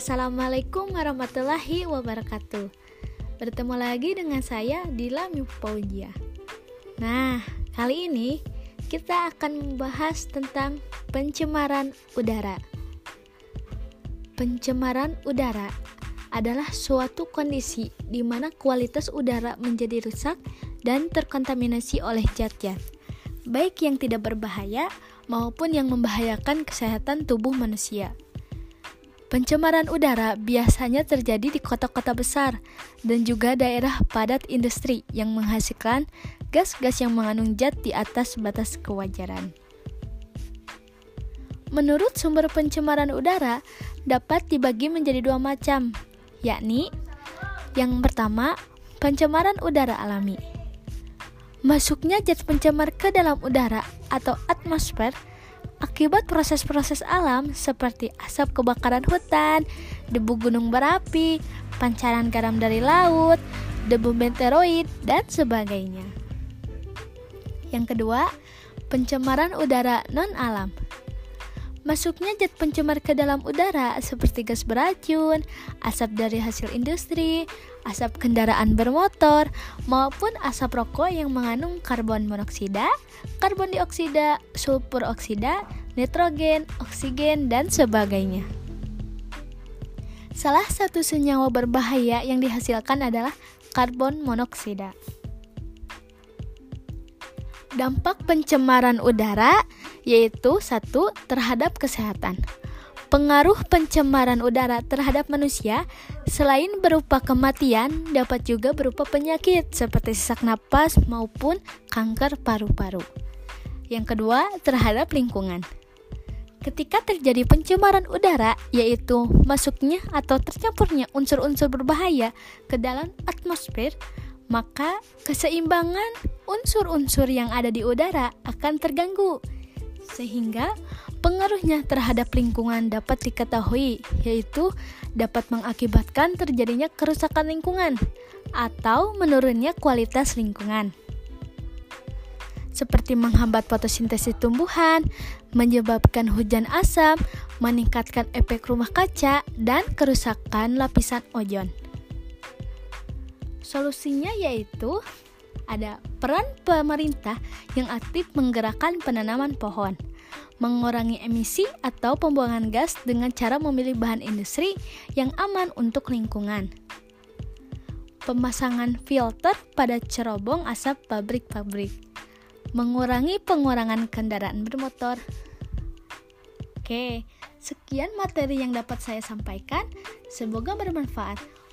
Assalamualaikum warahmatullahi wabarakatuh. Bertemu lagi dengan saya Dila Mipaujia Nah, kali ini kita akan membahas tentang pencemaran udara. Pencemaran udara adalah suatu kondisi di mana kualitas udara menjadi rusak dan terkontaminasi oleh zat-zat baik yang tidak berbahaya maupun yang membahayakan kesehatan tubuh manusia. Pencemaran udara biasanya terjadi di kota-kota besar dan juga daerah padat industri yang menghasilkan gas-gas yang mengandung zat di atas batas kewajaran. Menurut sumber pencemaran udara dapat dibagi menjadi dua macam, yakni yang pertama, pencemaran udara alami. Masuknya zat pencemar ke dalam udara atau atmosfer akibat proses-proses alam seperti asap kebakaran hutan, debu gunung berapi, pancaran garam dari laut, debu meteoroid, dan sebagainya. Yang kedua, pencemaran udara non-alam. Masuknya zat pencemar ke dalam udara seperti gas beracun, asap dari hasil industri, asap kendaraan bermotor, maupun asap rokok yang mengandung karbon monoksida, karbon dioksida, sulfur oksida, nitrogen, oksigen, dan sebagainya. Salah satu senyawa berbahaya yang dihasilkan adalah karbon monoksida. Dampak pencemaran udara yaitu satu terhadap kesehatan. Pengaruh pencemaran udara terhadap manusia selain berupa kematian dapat juga berupa penyakit seperti sesak napas maupun kanker paru-paru. Yang kedua, terhadap lingkungan. Ketika terjadi pencemaran udara, yaitu masuknya atau tercampurnya unsur-unsur berbahaya ke dalam atmosfer, maka keseimbangan unsur-unsur yang ada di udara akan terganggu, sehingga pengaruhnya terhadap lingkungan dapat diketahui, yaitu dapat mengakibatkan terjadinya kerusakan lingkungan atau menurunnya kualitas lingkungan seperti menghambat fotosintesis tumbuhan, menyebabkan hujan asam, meningkatkan efek rumah kaca, dan kerusakan lapisan ozon. Solusinya yaitu ada peran pemerintah yang aktif menggerakkan penanaman pohon, mengurangi emisi atau pembuangan gas dengan cara memilih bahan industri yang aman untuk lingkungan. Pemasangan filter pada cerobong asap pabrik-pabrik. Mengurangi pengurangan kendaraan bermotor. Oke, sekian materi yang dapat saya sampaikan. Semoga bermanfaat.